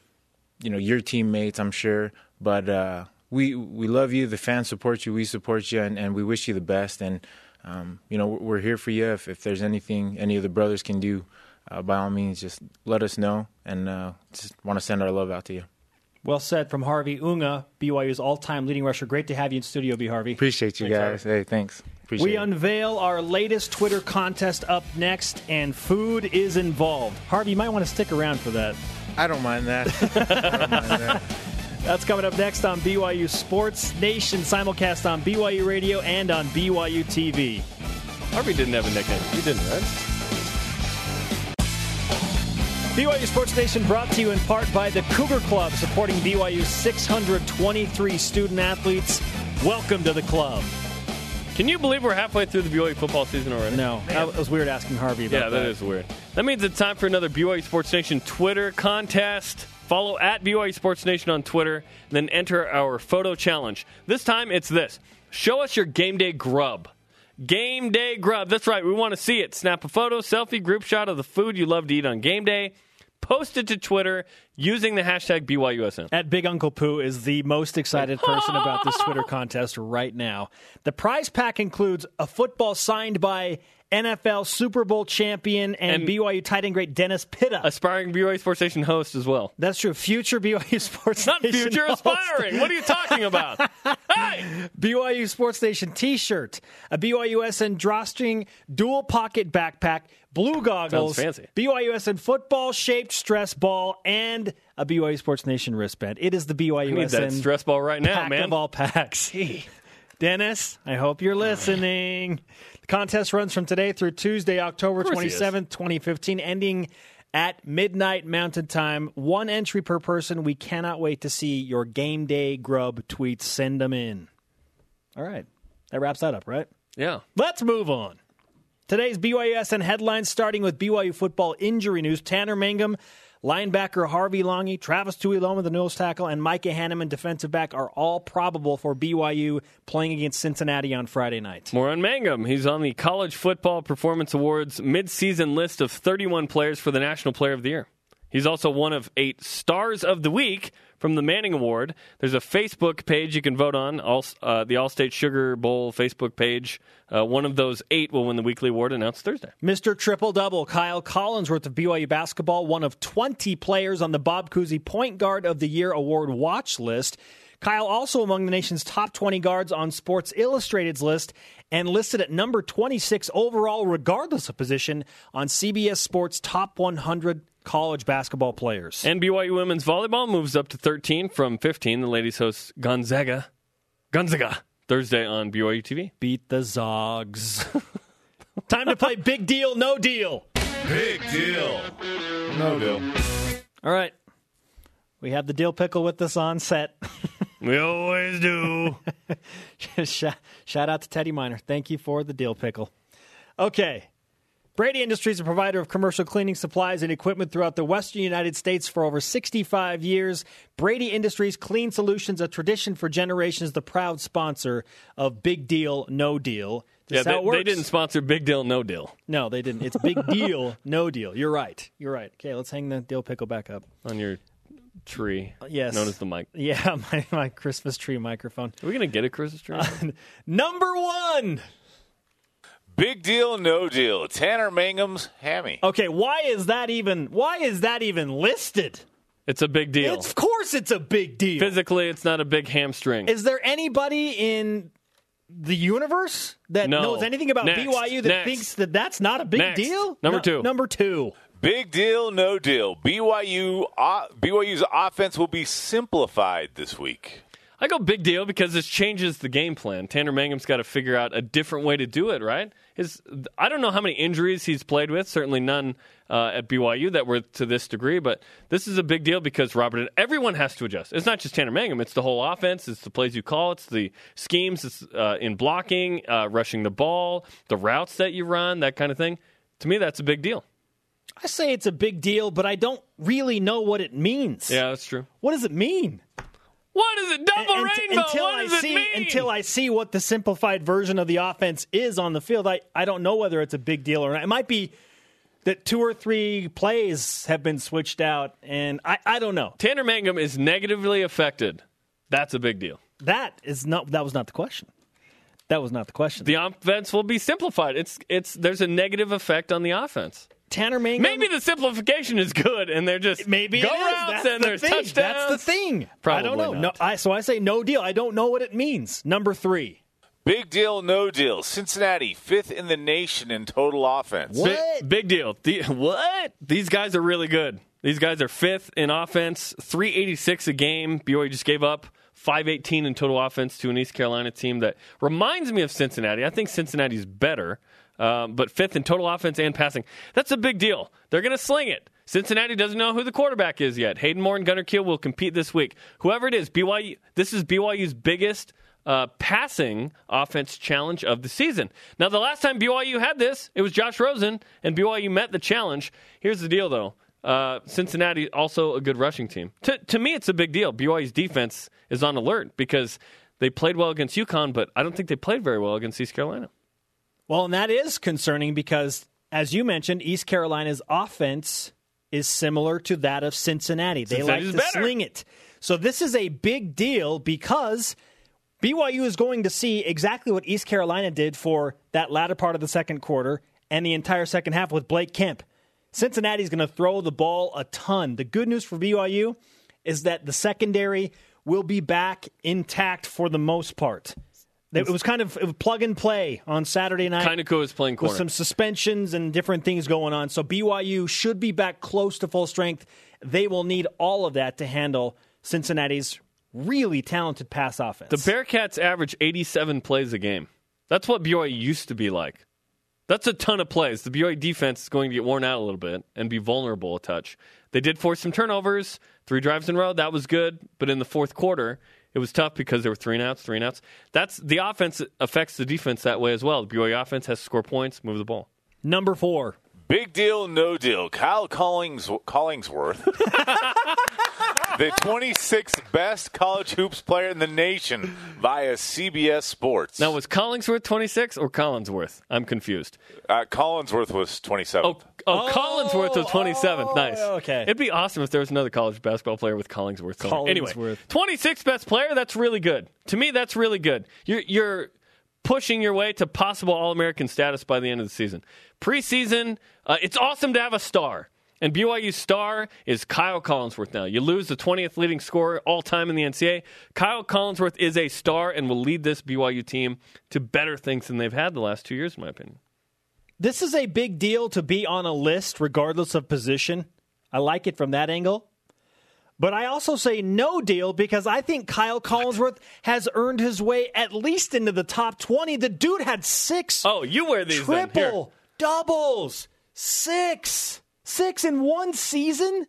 you know your teammates, I'm sure. But uh, we we love you. The fans support you. We support you, and, and we wish you the best. And um, you know we're we're here for you. If if there's anything any of the brothers can do, uh, by all means, just let us know. And uh, just want to send our love out to you. Well said from Harvey Unga, BYU's all time leading rusher. Great to have you in Studio B, Harvey. Appreciate you Thanks, guys. Hey, thanks. Appreciate We it. unveil our latest Twitter contest up next, and food is involved. Harvey, you might want to stick around for that. I don't mind that. I don't mind that. That's coming up next on BYU Sports Nation, simulcast on BYU Radio and on BYU TV. Harvey didn't have a nickname. You didn't, right? BYU Sports Nation brought to you in part by the Cougar Club, supporting BYU's 623 student athletes. Welcome to the club. Can you believe we're halfway through the BYU football season already? No, that was weird asking Harvey about Yeah, that is weird. That means it's time for another BYU Sports Nation Twitter contest. Follow at BYU Sports Nation on Twitter, then enter our photo challenge. This time it's this show us your game day grub. Game day grub. That's right, we want to see it. Snap a photo, selfie, group shot of the food you love to eat on game day. Post it to Twitter using the hashtag BYUSN. At Big Uncle Pooh is the most excited person about this Twitter contest right now. The prize pack includes a football signed by NFL Super Bowl champion and, And- BYU tight end great Dennis Pitta. Aspiring BYU Sports Nation host as well. That's true. Future BYU Sports Not Nation future host. aspiring. What are you talking about? hey! BYU Sports Nation T-shirt, a BYUSN drawstring dual pocket backpack, blue goggles, Sounds fancy. BYUSN football shaped stress ball, and a BYU Sports Nation wristband. It is the BYUSN I need that stress ball right now, pack man. of all packs. Dennis, I hope you're listening. Contest runs from today through Tuesday, October course he is. 27th, 2015, ending at midnight Mountain Time. One entry per person. We cannot wait to see your game day grub tweets. Send them in. All right. That wraps that up, right? Yeah. Let's move on. Today's BYUSN headlines starting with BYU football injury news. Tanner Mangum, linebacker Harvey Langi, Travis Tuiloma, the nose tackle, and Micah Hannemann, defensive back, are all probable for BYU playing against Cincinnati on Friday night. More on Mangum. He's on the College Football Performance Awards midseason list of 31 players for the National Player of the Year. He's also one of eight Stars of the Week from the Manning Award. There's a Facebook page you can vote on, all, uh, the Allstate Sugar Bowl Facebook page. Uh, one of those eight will win the weekly award announced Thursday. Mr. Triple Double, Kyle Collinsworth of BYU basketball, one of 20 players on the Bob Cousy Point Guard of the Year award watch list. Kyle also among the nation's top 20 guards on Sports Illustrated's list and listed at number 26 overall, regardless of position, on CBS Sports Top 100 college basketball players. And BYU women's volleyball moves up to 13 from 15. The ladies host Gonzaga. Gonzaga Thursday on BYU TV. Beat the Zags. Time to play Big Deal, No Deal. Big deal. No deal. All right. We have the Deal pickle with us on set. We always do. shout, shout out to Teddy Miner. Thank you for the Deal pickle. Okay. Brady Industries, a provider of commercial cleaning supplies and equipment throughout the western United States for over 65 years. Brady Industries Clean Solutions, a tradition for generations, the proud sponsor of Big Deal, No Deal. Yeah, they, they didn't sponsor Big Deal, No Deal No, they didn't. It's Big Deal, No Deal. You're right. You're right. Okay, let's hang the dill pickle back up. on your tree. yes. Known as the mic. Yeah, my, my Christmas tree microphone. Are we going to get a Christmas tree? Number one. Big deal, no deal. Tanner Mangum's hammy. Okay, why is that even why is that even listed? it's a big deal. It's, of course it's a big deal. Physically, it's not a big hamstring. Is there anybody in the universe that No. knows anything about Next. BYU that Next. thinks that that's not a big Next. deal? Number No- two. Number 2. Big deal, no deal. BYU uh, BYU's offense will be simplified this week. I go big deal because this changes the game plan. Tanner Mangum's got to figure out a different way to do it, right? His, I don't know how many injuries he's played with. Certainly none uh, at BYU that were to this degree. But this is a big deal because Robert, everyone has to adjust. It's not just Tanner Mangum. It's the whole offense. It's the plays you call. It's the schemes. It's uh, in blocking, uh, rushing the ball, the routes that you run, that kind of thing. To me, that's a big deal. I say it's a big deal, but I don't really know what it means. Yeah, that's true. What does it mean? What is it? Double Unt- rainbow. until what I does see it mean? until I see what the simplified version of the offense is on the field, I, I don't know whether it's a big deal or not. It might be that two or three plays have been switched out, and I, I don't know. Tanner Mangum is negatively affected. That's a big deal. That is not that was not the question. That was not the question. the offense will be simplified. It's it's there's a negative effect on the offense. Tanner Mangum. Maybe the simplification is good, and they're just maybe go it is. routes That's and the there's thing. touchdowns. That's the thing. Probably I don't know. No. I, so I say no deal. I don't know what it means. Number three. Big deal, no deal. Cincinnati, fifth in the nation in total offense. What? Big, big deal. The, what? These guys are really good. These guys are fifth in offense, 386 a game. BYU just gave up 518 in total offense to an East Carolina team that reminds me of Cincinnati. I think Cincinnati's better, um, but fifth in total offense and passing. That's a big deal. They're going to sling it. Cincinnati doesn't know who the quarterback is yet. Hayden Moore and Gunner Kiel will compete this week. Whoever it is, BYU. This is BYU's biggest uh, passing offense challenge of the season. Now, the last time BYU had this, it was Josh Rosen, and BYU met the challenge. Here's the deal, though. Uh, Cincinnati also a good rushing team. To, to me, it's a big deal. BYU's defense is on alert because they played well against UConn, but I don't think they played very well against East Carolina. Well, and that is concerning because, as you mentioned, East Carolina's offense is similar to that of Cincinnati. They Cincinnati's like to better. sling it. So this is a big deal because BYU is going to see exactly what East Carolina did for that latter part of the second quarter and the entire second half with Blake Kemp. Cincinnati's going to throw the ball a ton. The good news for BYU is that the secondary will be back intact for the most part. It was kind of it was plug and play on Saturday night Kind of cool is playing with some suspensions and different things going on. So BYU should be back close to full strength. They will need all of that to handle Cincinnati's really talented pass offense. The Bearcats average 87 plays a game. That's what BYU used to be like. That's a ton of plays. The BYU defense is going to get worn out a little bit and be vulnerable a touch. They did force some turnovers, three drives in a row. That was good. But in the fourth quarter, it was tough because there were three and outs, three and outs. That's the offense affects the defense that way as well. The BYU offense has to score points, move the ball. Number four. Big deal, no deal. Kyle Collings, Collingsworth. the 26th best college hoops player in the nation via CBS Sports. Now, was Collingsworth 26 or Collinsworth? I'm confused. uh, Collinsworth was 27th. Oh, oh, Collinsworth was 27th. oh, nice. okay. It'd be awesome if there was another college basketball player with Collingsworth. somewhere. Anyway, Collinsworth. 26th best player. That's really good. To me, that's really good. You're you're pushing your way to possible All American status by the end of the season. Preseason, uh, it's awesome to have a star. And BYU's star is Kyle Collinsworth now. You lose the 20th leading scorer all time in the NCAA. Kyle Collinsworth is a star and will lead this BYU team to better things than they've had the last two years, in my opinion. This is a big deal to be on a list, regardless of position. I like it from that angle. But I also say no deal because I think Kyle Collinsworth has earned his way at least into the top 20. The dude had six Oh, you wear these triple doubles. Six. Six in one season?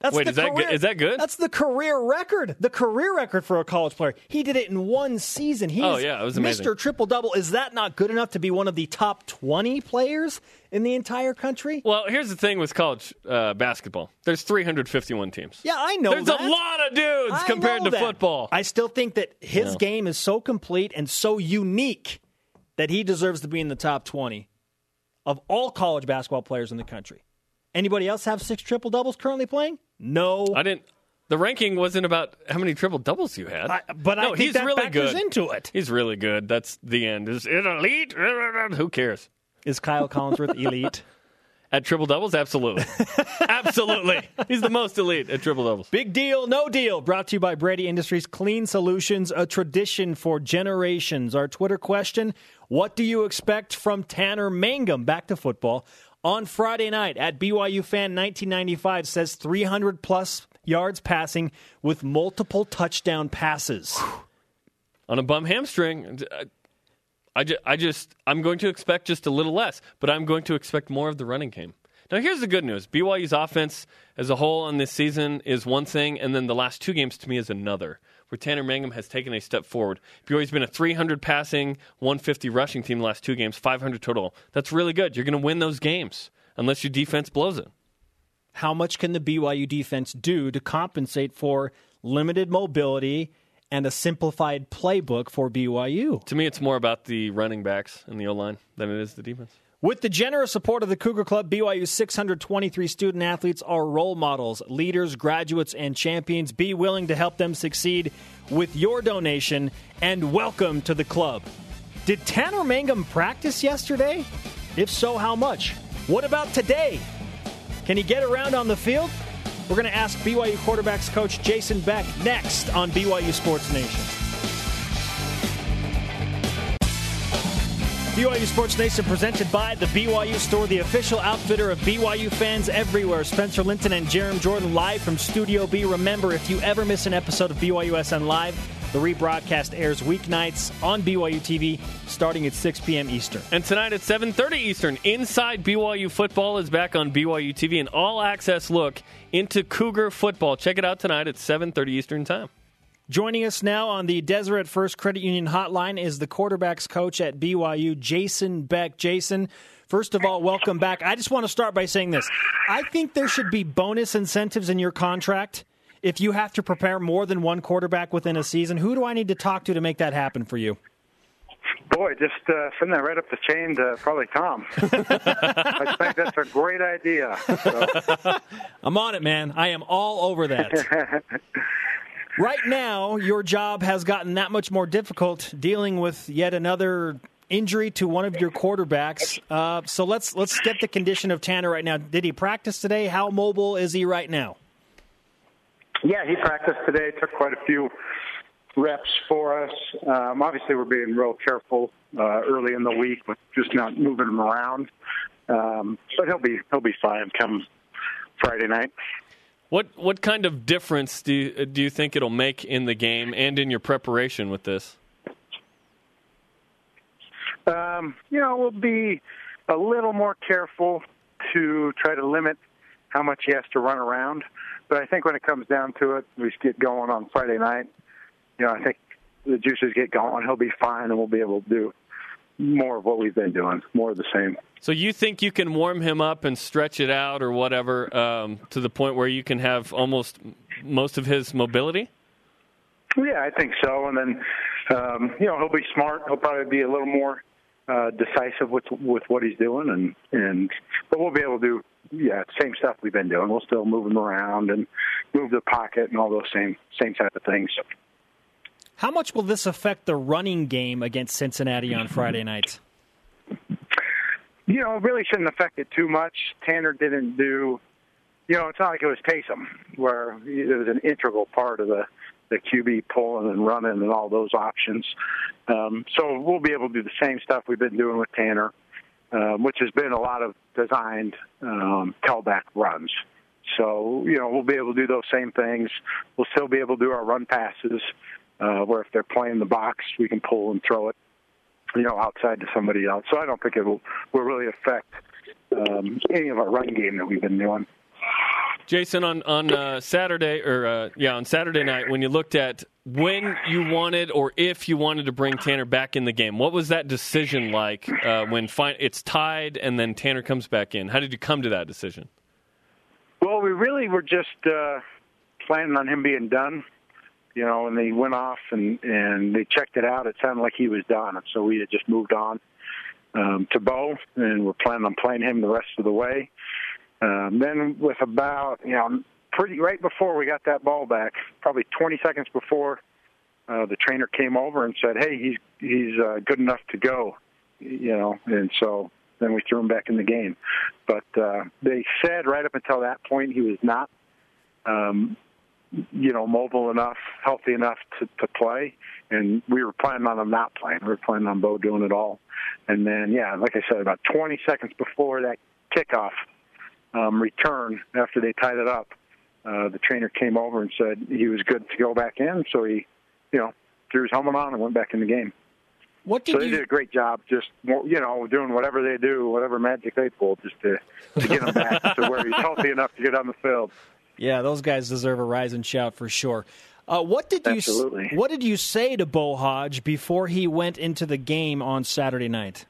That's Wait, the is that career, good- is that good? That's the career record. The career record for a college player. He did it in one season. He's Oh, yeah, it was amazing. Mr. Triple Double. Is that not good enough to be one of the top 20 players in the entire country? Well, here's the thing with college uh, basketball. There's 351 teams. Yeah, I know There's that. a lot of dudes I compared to that. football. I still think that his Yeah. game is so complete and so unique that he deserves to be in the top 20 of all college basketball players in the country. Anybody else have six triple doubles currently playing? No. I didn't. The ranking wasn't about how many triple doubles you had. I- but I no, think he's that really good. into it. He's really good. That's the end. Is it elite? Who cares? Is Kyle Collinsworth elite? At triple doubles, absolutely, absolutely. He's the most elite at triple doubles. Big deal, no deal. Brought to you by Brady Industries Clean Solutions, a tradition for generations. Our Twitter question What do you expect from Tanner Mangum? Back to football. On Friday night at BYU Fan 1995 says 300 plus yards passing with multiple touchdown passes. on a bum hamstring. I- uh, I, ju- I just I'm going to expect just a little less, but I'm going to expect more of the running game. Now here's the good news: BYU's offense as a whole on this season is one thing, and then the last two games to me is another. Where Tanner Mangum has taken a step forward. BYU's been a 300 passing, 150 rushing team the last two games, 500 total. That's really good. You're going to win those games unless your defense blows it. How much can the BYU defense do to compensate for limited mobility and a simplified playbook for BYU? To me, it's more about the running backs and the O line than it is the defense. With the generous support of the Cougar Club, BYU's 623 student athletes are role models, leaders, graduates, and champions. Be willing to help them succeed with your donation and welcome to the club. Did Tanner Mangum practice yesterday? If so, how much? What about today? Can he get around on the field? We're going to ask BYU quarterbacks coach Jason Beck next on BYU Sports Nation. BYU Sports Nation presented by the BYU Store, the official outfitter of BYU fans everywhere. Spencer Linton and Jarom Jordan live from Studio B. Remember, if you ever miss an episode of BYUSN Live, the rebroadcast airs weeknights on BYU TV starting at 6 p.m. Eastern. And tonight at 7:30 Eastern, Inside BYU Football is back on BYU TV, an all-access look into Cougar football. Check it out tonight at 7:30 Eastern Time. Joining us now on the Deseret First Credit Union hotline is the quarterbacks coach at BYU, Jason Beck. Jason, first of all, welcome back. I just want to start by saying this. I think there should be bonus incentives in your contract if you have to prepare more than one quarterback within a season. Who do I need to talk to to make that happen for you? Boy, just uh, send that right up the chain to probably Tom. I think that's a great idea. So, I'm on it, man. I am all over that. right now, your job has gotten that much more difficult dealing with yet another injury to one of your quarterbacks. Uh, so let's let's get the condition of Tanner right now. Did he practice today? How mobile is he right now? yeah, he practiced today, took quite a few reps for us. Um, obviously, we're being real careful uh, early in the week with just not moving him around. Um, but he'll be he'll be fine come Friday night. What what kind of difference do you, do you think it'll make in the game and in your preparation with this? Um, you know, we'll be a little more careful to try to limit how much he has to run around. But I think when it comes down to it, we get going on Friday night. You know, I think the juices get going. He'll be fine, and we'll be able to do more of what we've been doing, more of the same. So you think you can warm him up and stretch it out or whatever um, to the point where you can have almost most of his mobility? Yeah, I think so. And then, um, you know, he'll be smart. He'll probably be a little more uh, decisive with with what he's doing, and and but we'll be able to do yeah same stuff we've been doing. We'll still move him around and move the pocket and all those same same type of things. How much will this affect the running game against Cincinnati on Friday night? You know, it really shouldn't affect it too much. Tanner didn't do, you know, it's not like it was Taysom, where it was an integral part of the the QB pulling and running and all those options. Um, so we'll be able to do the same stuff we've been doing with Tanner, um, which has been a lot of designed um, tailback runs. So you know we'll be able to do those same things. We'll still be able to do our run passes, uh, where if they're playing the box, we can pull and throw it, you know, outside to somebody else. So I don't think it will will really affect um, any of our run game that we've been doing. Jason, on on uh, Saturday or uh, yeah, on Saturday night, when you looked at when you wanted or if you wanted to bring Tanner back in the game, what was that decision like? Uh, when fi- it's tied and then Tanner comes back in, how did you come to that decision? Well, we really were just uh, planning on him being done. You know, and they went off and and they checked it out. It sounded like he was done, and so we had just moved on um, to Beau, and we're planning on playing him the rest of the way. Um, then with about you know pretty right before we got that ball back, probably 20 seconds before uh, the trainer came over and said, "Hey, he's he's uh, good enough to go," you know, and so then we threw him back in the game. But uh, they said right up until that point he was not, um, you know, mobile enough, healthy enough to, to play, and we were planning on him not playing. We were planning on Beau doing it all, and then yeah, like I said, about 20 seconds before that kickoff um, return after they tied it up, uh, the trainer came over and said he was good to go back in. So he, you know, threw his helmet on and went back in the game. What did so they you? did a great job, just you know, doing whatever they do, whatever magic they pull, just to to get him back to where he's healthy enough to get on the field. Yeah, those guys deserve a rise and shout for sure. Uh, what did you Absolutely. What did you say to Beau Hoge before he went into the game on Saturday night?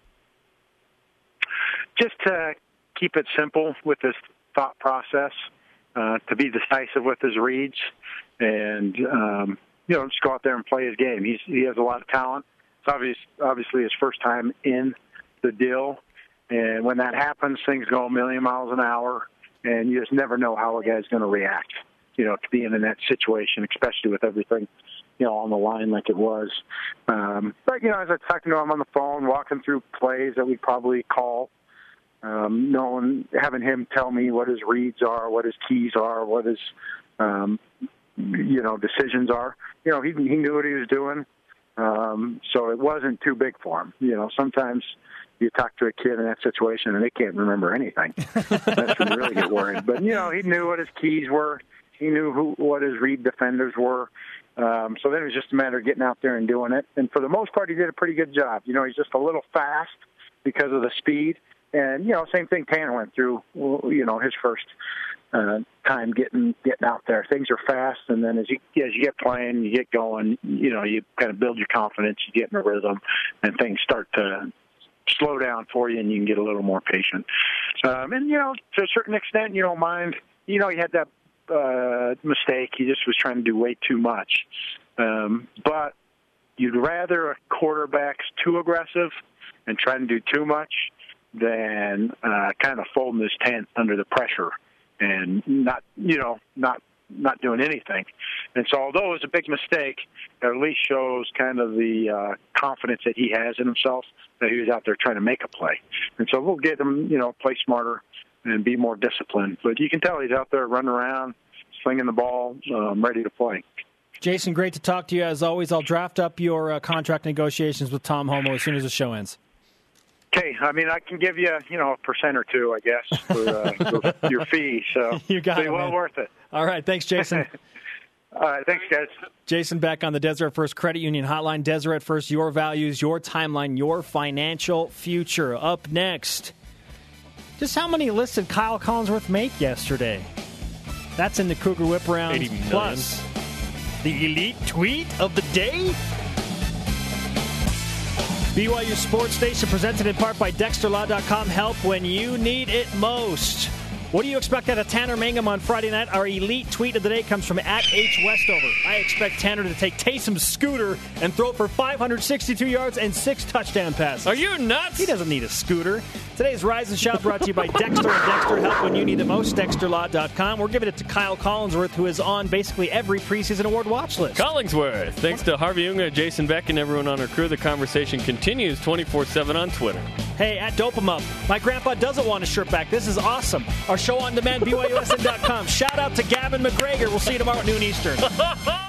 Just to keep it simple with his thought process, uh, to be decisive with his reads, and um, you know, just go out there and play his game. He's he has a lot of talent. It's obvious, obviously his first time in the deal, and when that happens, things go a million miles an hour, and you just never know how a guy's going to react. You know, to being in that situation, especially with everything, you know, on the line like it was. Um, but you know, as I talking to him on the phone, walking through plays that we probably call, um, knowing having him tell me what his reads are, what his keys are, what his um, you know decisions are. You know, he he knew what he was doing, um, so it wasn't too big for him. You know, sometimes you talk to a kid in that situation and they can't remember anything. That's when you really get worried. But you know, he knew what his keys were. He knew who what his read defenders were. Um, so then it was just a matter of getting out there and doing it. And for the most part, he did a pretty good job. You know, he's just a little fast because of the speed. And you know, same thing Tanner went through. You know, his first uh, time getting getting out there. Things are fast, and then as you as you get playing, you get going. You know, you kind of build your confidence. You get in a rhythm, and things start to slow down for you, and you can get a little more patient. Um, and you know, to a certain extent, you don't mind. You know, he had that uh, mistake. He just was trying to do way too much. Um, but you'd rather a quarterback's too aggressive and trying to do too much than uh, kind of folding his tent under the pressure and not, you know, not not doing anything. And so, although it was a big mistake, it at least shows kind of the uh, confidence that he has in himself that he was out there trying to make a play. And so, we'll get him, you know, play smarter and be more disciplined. But you can tell he's out there running around, slinging the ball, um, ready to play. Jason, great to talk to you as always. I'll draft up your uh, contract negotiations with Tom Holmoe as soon as the show ends. Okay, I mean, I can give you, you know, a percent or two, I guess, for, uh, for your fee. So You got it, well man. worth it. All right, thanks, Jason. All right, thanks, guys. Jason Beck on the Deseret First Credit Union Hotline. Deseret First, your values, your timeline, your financial future. Up next, just how many lists did Kyle Collinsworth make yesterday? That's in the Cougar Whip Round. Plus, the elite tweet of the day. BYU Sports Nation presented in part by DexterLaw.com. Help when you need it most. What do you expect out of Tanner Mangum on Friday night? Our elite tweet of the day comes from at H Westover. I expect Tanner to take Taysom's scooter and throw it for 562 yards and six touchdown passes. Are you nuts? He doesn't need a scooter. Today's Rise and Shout brought to you by Dexter and Dexter Help when you need the most. DexterLaw.com. We're giving it to Kyle Collinsworth, who is on basically every preseason award watch list. Collingsworth. Thanks to Harvey Unga, Jason Beck, and everyone on our crew. The conversation continues 24 7 on Twitter. Hey, at Dope 'em Up. My grandpa doesn't want a shirt back. This is awesome. Our show on demand, BYUSN.com. Shout out to Gavin McGregor. We'll see you tomorrow at noon Eastern.